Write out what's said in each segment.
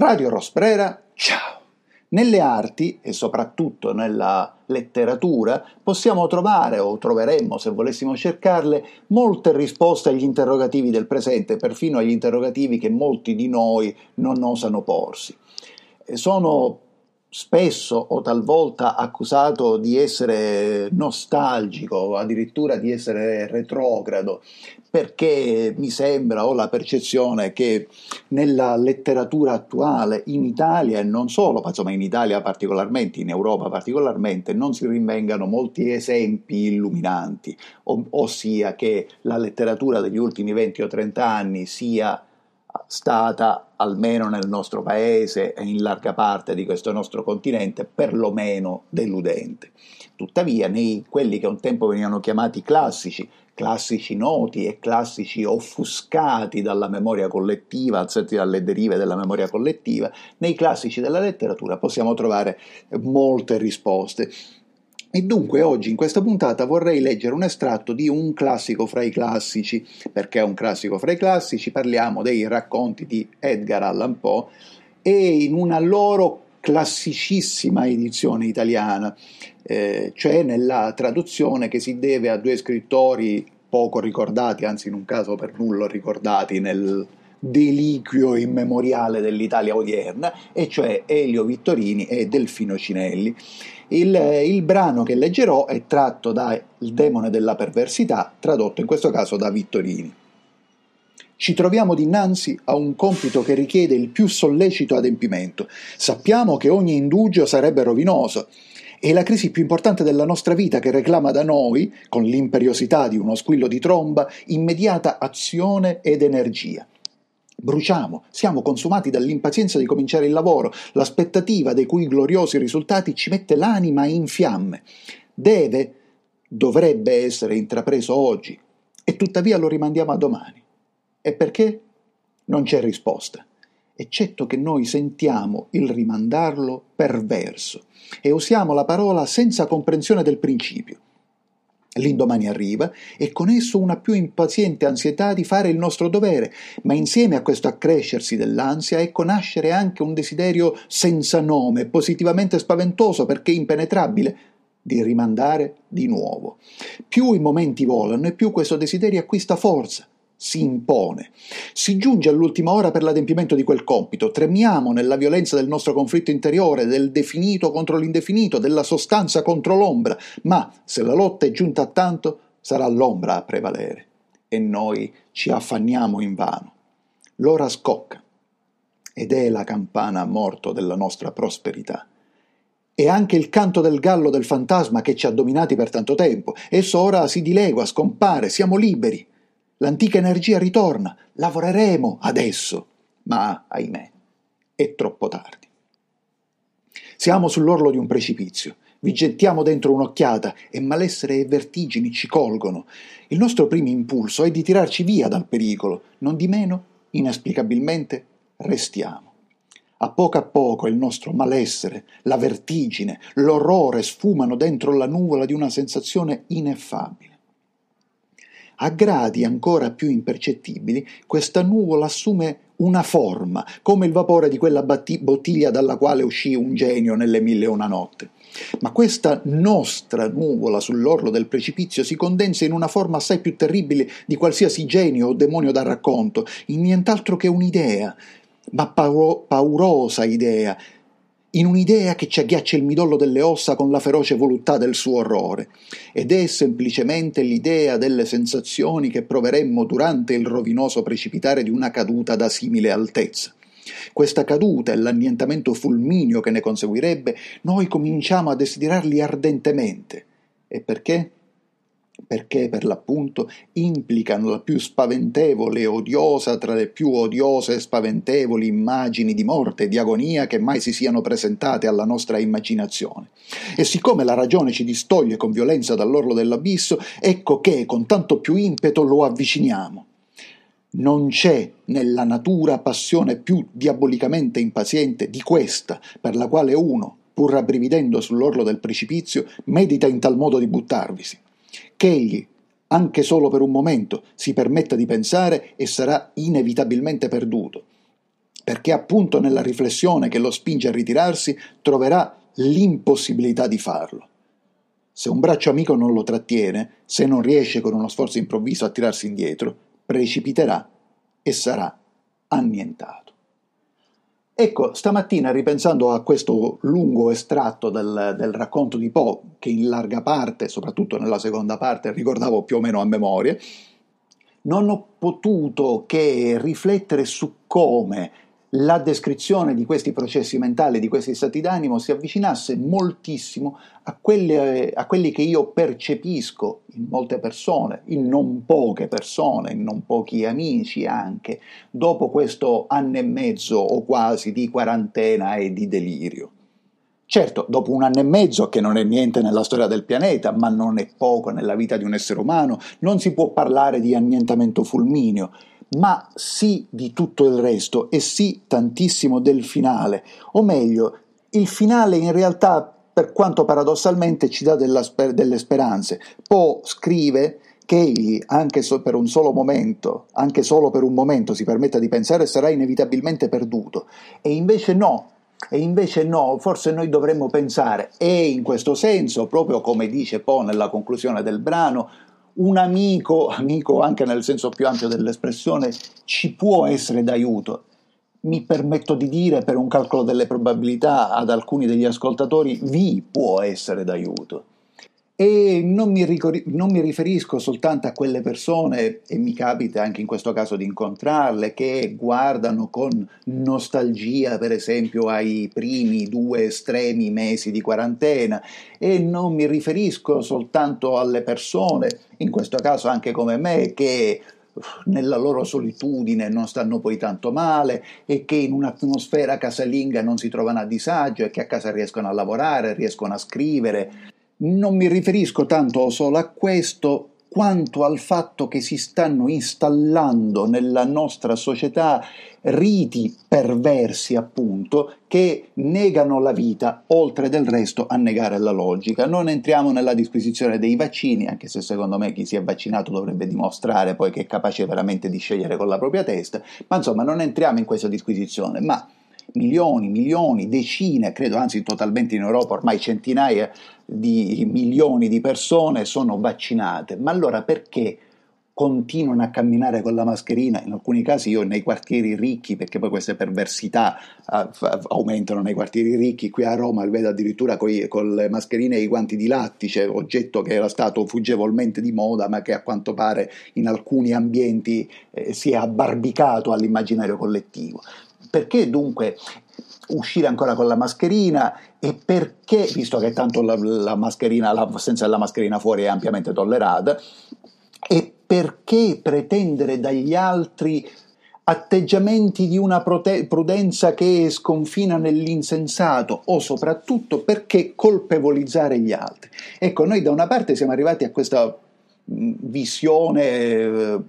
Radio Rosprera, ciao! Nelle arti e soprattutto nella letteratura possiamo trovare o troveremmo, se volessimo cercarle, molte risposte agli interrogativi del presente, perfino agli interrogativi che molti di noi non osano porsi. Sono spesso o talvolta accusato di essere nostalgico addirittura di essere retrogrado, perché mi sembra, ho la percezione che nella letteratura attuale in Italia e non solo, ma insomma in Italia particolarmente, in Europa particolarmente, non si rinvengano molti esempi illuminanti, ossia che la letteratura degli ultimi 20 o 30 anni sia stata, almeno nel nostro paese e in larga parte di questo nostro continente, perlomeno deludente. Tuttavia, nei quelli che un tempo venivano chiamati classici, classici noti e classici offuscati dalla memoria collettiva, anzi dalle derive della memoria collettiva, nei classici della letteratura possiamo trovare molte risposte. E dunque oggi in questa puntata vorrei leggere un estratto di un classico fra i classici. Perché è un classico fra i classici? Parliamo dei racconti di Edgar Allan Poe e in una loro classicissima edizione italiana, eh, cioè nella traduzione che si deve a due scrittori poco ricordati, anzi in un caso per nulla ricordati nel deliquio immemoriale dell'Italia odierna, e cioè Elio Vittorini e Delfino Cinelli. Il, il, brano che leggerò è tratto da Il demone della perversità, tradotto in questo caso da Vittorini. Ci troviamo dinanzi a un compito che richiede il più sollecito adempimento. Sappiamo che ogni indugio sarebbe rovinoso. È la crisi più importante della nostra vita che reclama da noi, con l'imperiosità di uno squillo di tromba, immediata azione ed energia. Bruciamo, siamo consumati dall'impazienza di cominciare il lavoro, l'aspettativa dei cui gloriosi risultati ci mette l'anima in fiamme. Deve, dovrebbe essere intrapreso oggi, e tuttavia lo rimandiamo a domani. E perché? Non c'è risposta, eccetto che noi sentiamo il rimandarlo perverso e usiamo la parola senza comprensione del principio. L'indomani arriva e con esso una più impaziente ansietà di fare il nostro dovere, ma insieme a questo accrescersi dell'ansia ecco nascere anche un desiderio senza nome, positivamente spaventoso perché impenetrabile, di rimandare di nuovo. Più i momenti volano e più questo desiderio acquista forza si impone. Si giunge all'ultima ora per l'adempimento di quel compito, tremiamo nella violenza del nostro conflitto interiore, del definito contro l'indefinito, della sostanza contro l'ombra, ma se la lotta è giunta a tanto, sarà l'ombra a prevalere e noi ci affanniamo invano. L'ora scocca ed è la campana a morto della nostra prosperità. E anche il canto del gallo del fantasma che ci ha dominati per tanto tempo. Esso ora si dilegua, scompare, siamo liberi. L'antica energia ritorna, lavoreremo adesso, ma ahimè, è troppo tardi. Siamo sull'orlo di un precipizio, vi gettiamo dentro un'occhiata e malessere e vertigini ci colgono. Il nostro primo impulso è di tirarci via dal pericolo, non di meno, inesplicabilmente, restiamo. A poco a poco il nostro malessere, la vertigine, l'orrore sfumano dentro la nuvola di una sensazione ineffabile. A gradi ancora più impercettibili, questa nuvola assume una forma, come il vapore di quella bottiglia dalla quale uscì un genio nelle mille e una notte. Ma questa nostra nuvola sull'orlo del precipizio si condensa in una forma assai più terribile di qualsiasi genio o demonio da racconto, in nient'altro che un'idea, ma pauro- paurosa idea, in un'idea che ci agghiaccia il midollo delle ossa con la feroce voluttà del suo orrore, ed è semplicemente l'idea delle sensazioni che proveremmo durante il rovinoso precipitare di una caduta da simile altezza. Questa caduta e l'annientamento fulmineo che ne conseguirebbe, noi cominciamo a desiderarli ardentemente. E perché? Perché per l'appunto implicano la più spaventevole e odiosa tra le più odiose e spaventevoli immagini di morte e di agonia che mai si siano presentate alla nostra immaginazione. E siccome la ragione ci distoglie con violenza dall'orlo dell'abisso, ecco che con tanto più impeto lo avviciniamo. Non c'è nella natura passione più diabolicamente impaziente di questa, per la quale uno, pur rabbrividendo sull'orlo del precipizio, medita in tal modo di buttarvisi che egli, anche solo per un momento, si permetta di pensare e sarà inevitabilmente perduto. perché appunto nella riflessione che lo spinge a ritirarsi troverà l'impossibilità di farlo. Se un braccio amico non lo trattiene, se non riesce con uno sforzo improvviso a tirarsi indietro, precipiterà e sarà annientato. Ecco, stamattina ripensando a questo lungo estratto del, del, racconto di Poe, che in larga parte, soprattutto nella seconda parte, ricordavo più o meno a memoria, non ho potuto che riflettere su come la descrizione di questi processi mentali, di questi stati d'animo, si avvicinasse moltissimo a, quelle, a, quelli che io percepisco in molte persone, in non poche persone, in non pochi amici anche, dopo questo anno e mezzo o quasi di quarantena e di delirio. Certo, dopo un anno e mezzo, che non è niente nella storia del pianeta, ma non è poco nella vita di un essere umano, non si può parlare di annientamento fulmineo, ma sì di tutto il resto e sì tantissimo del finale, o meglio, il finale in realtà, per quanto paradossalmente ci dà sper- delle speranze. Poe scrive che egli, anche so per un solo momento, anche solo per un momento, si permetta di pensare sarà inevitabilmente perduto, e invece no, e invece no, forse noi dovremmo pensare, e in questo senso, proprio come dice Poe nella conclusione del brano, un amico, amico anche nel senso più ampio dell'espressione, ci può essere d'aiuto. Mi permetto di dire, per un calcolo delle probabilità ad alcuni degli ascoltatori, vi può essere d'aiuto. E non mi, ricor- non mi, riferisco soltanto a quelle persone, e mi capita anche in questo caso di incontrarle, che guardano con nostalgia, per esempio, ai primi due estremi mesi di quarantena, e non mi riferisco soltanto alle persone, in questo caso anche come me, che nella loro solitudine non stanno poi tanto male e che in un'atmosfera casalinga non si trovano a disagio e che a casa riescono a lavorare, riescono a scrivere non mi riferisco tanto solo a questo quanto al fatto che si stanno installando nella nostra società riti perversi, appunto, che negano la vita, oltre del resto a negare la logica. Non entriamo nella disquisizione dei vaccini, anche se secondo me chi si è vaccinato dovrebbe dimostrare poi che è capace veramente di scegliere con la propria testa, ma insomma non entriamo in questa disquisizione, ma milioni, milioni, decine, credo anzi totalmente in Europa ormai centinaia di milioni di persone sono vaccinate. Ma allora perché continuano a camminare con la mascherina? In alcuni casi io nei quartieri ricchi, perché poi queste perversità uh, aumentano nei quartieri ricchi, qui a Roma vedo addirittura coi, con le mascherine e i guanti di lattice, oggetto che era stato fuggevolmente di moda, ma che a quanto pare in alcuni ambienti eh, si è abbarbicato all'immaginario collettivo. Perché dunque uscire ancora con la mascherina e perché, visto che tanto la, la mascherina, l'assenza della mascherina fuori è ampiamente tollerata, e perché pretendere dagli altri atteggiamenti di una prote- prudenza che sconfina nell'insensato o soprattutto perché colpevolizzare gli altri. Ecco, noi da una parte siamo arrivati a questa visione eh,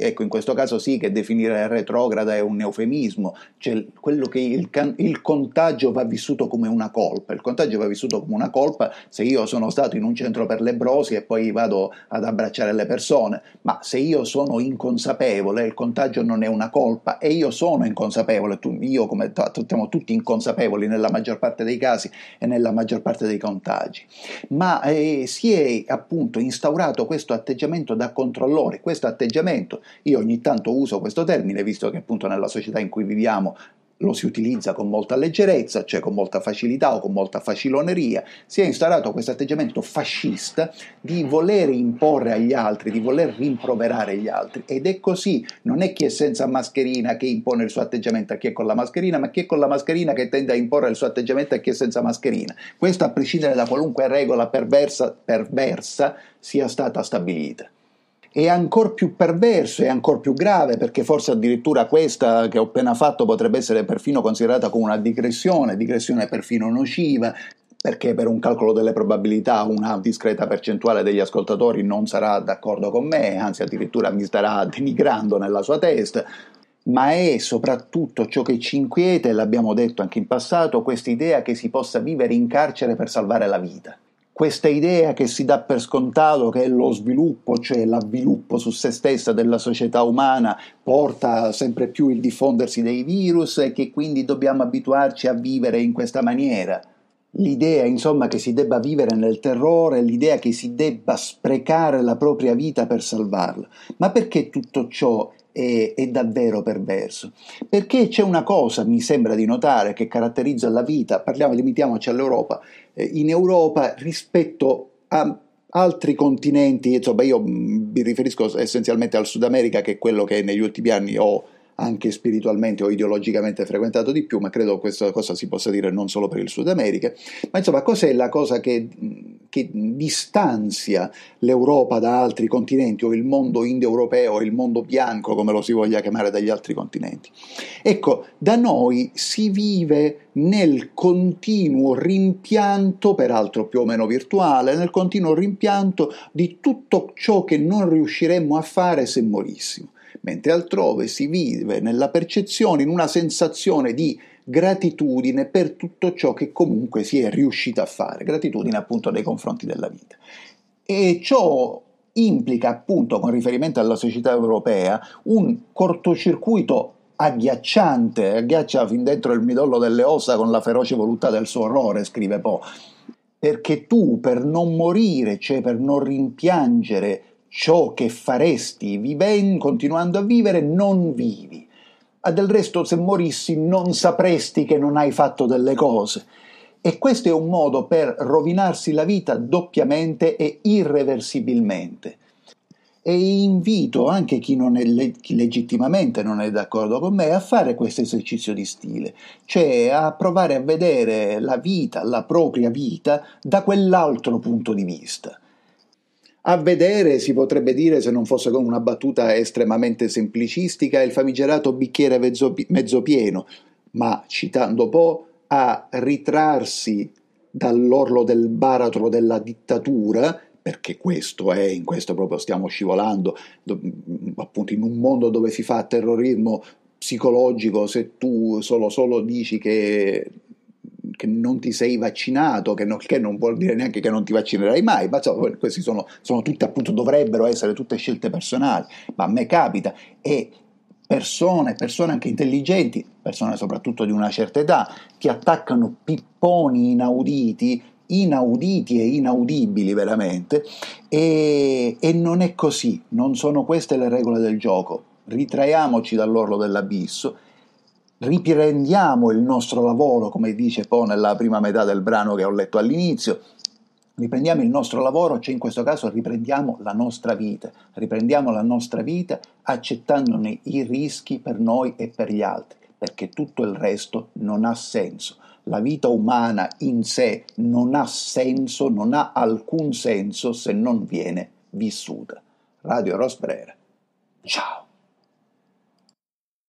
Ecco, in questo caso sì che definire retrograda è un eufemismo, cioè quello che il, il, contagio va vissuto come una colpa, il contagio va vissuto come una colpa se io sono stato in un centro per lebrosi e poi vado ad abbracciare le persone, ma se io sono inconsapevole, il contagio non è una colpa. E io sono inconsapevole, tu, io come siamo tutti inconsapevoli nella maggior parte dei casi e nella maggior parte dei contagi, ma eh, si è appunto instaurato questo atteggiamento da controllore, questo atteggiamento io ogni tanto uso questo termine, visto che appunto nella società in cui viviamo lo si utilizza con molta leggerezza, cioè con molta facilità o con molta faciloneria, si è instaurato questo atteggiamento fascista di voler imporre agli altri, di voler rimproverare gli altri. Ed è così, non è chi è senza mascherina che impone il suo atteggiamento a chi è con la mascherina, ma chi è con la mascherina che tende a imporre il suo atteggiamento a chi è senza mascherina. Questo a prescindere da qualunque regola perversa, perversa sia stata stabilita è ancora più perverso e ancora più grave perché forse addirittura questa che ho appena fatto potrebbe essere perfino considerata come una digressione, digressione perfino nociva, perché per un calcolo delle probabilità una discreta percentuale degli ascoltatori non sarà d'accordo con me, anzi addirittura mi starà denigrando nella sua testa, ma è soprattutto ciò che ci inquieta, e l'abbiamo detto anche in passato, questa idea che si possa vivere in carcere per salvare la vita questa idea che si dà per scontato che lo sviluppo, cioè l'avviluppo su se stessa della società umana, porta sempre più il diffondersi dei virus e che quindi dobbiamo abituarci a vivere in questa maniera. L'idea, insomma, che si debba vivere nel terrore, l'idea che si debba sprecare la propria vita per salvarla. Ma perché tutto ciò è, è, davvero perverso. Perché c'è una cosa, mi sembra di notare, che caratterizza la vita, parliamo, limitiamoci all'Europa, eh, in Europa rispetto a altri continenti, insomma io mm, mi riferisco essenzialmente al Sud America che è quello che negli ultimi anni ho anche spiritualmente o ideologicamente frequentato di più, ma credo questa cosa si possa dire non solo per il Sud America. Ma insomma, cos'è la cosa che, che distanzia l'Europa da altri continenti o il mondo indoeuropeo il mondo bianco, come lo si voglia chiamare, dagli altri continenti? Ecco, da noi si vive nel continuo rimpianto, peraltro più o meno virtuale, nel continuo rimpianto di tutto ciò che non riusciremmo a fare se morissimo mentre altrove si vive nella percezione, in una sensazione di gratitudine per tutto ciò che comunque si è riuscito a fare, gratitudine appunto nei confronti della vita. E ciò implica appunto con riferimento alla società europea un cortocircuito agghiacciante, agghiaccia fin dentro il midollo delle ossa con la feroce voluttà del suo orrore, scrive Poe, perché tu per non morire, cioè per non rimpiangere ciò che faresti viven, continuando a vivere, non vivi. Ma del resto, se morissi, non sapresti che non hai fatto delle cose. E questo è un modo per rovinarsi la vita doppiamente e irreversibilmente. E invito anche chi, è, chi legittimamente non è d'accordo con me a fare questo esercizio di stile, cioè a provare a vedere la vita, la propria vita, da quell'altro punto di vista a vedere, si potrebbe dire, se non fosse con una battuta estremamente semplicistica, il famigerato bicchiere mezzo, mezzo pieno, ma citando Po, a ritrarsi dall'orlo del baratro della dittatura, perché questo è, in questo proprio stiamo scivolando, appunto in un mondo dove si fa terrorismo psicologico, se tu solo, solo dici che che non ti sei vaccinato, che, no, che, non vuol dire neanche che non ti vaccinerai mai, ma insomma, queste sono, sono tutte appunto, dovrebbero essere tutte scelte personali, ma a me capita e persone, persone anche intelligenti, persone soprattutto di una certa età, ti attaccano pipponi inauditi, inauditi e inaudibili veramente, e, e non è così, non sono queste le regole del gioco. Ritraiamoci dall'orlo dell'abisso riprendiamo il nostro lavoro, come dice poi nella prima metà del brano che ho letto all'inizio, riprendiamo il nostro lavoro, cioè in questo caso riprendiamo la nostra vita, riprendiamo la nostra vita accettandone i rischi per noi e per gli altri, perché tutto il resto non ha senso. La vita umana in sé non ha senso, non ha alcun senso se non viene vissuta. Radio Rosbrera. Ciao.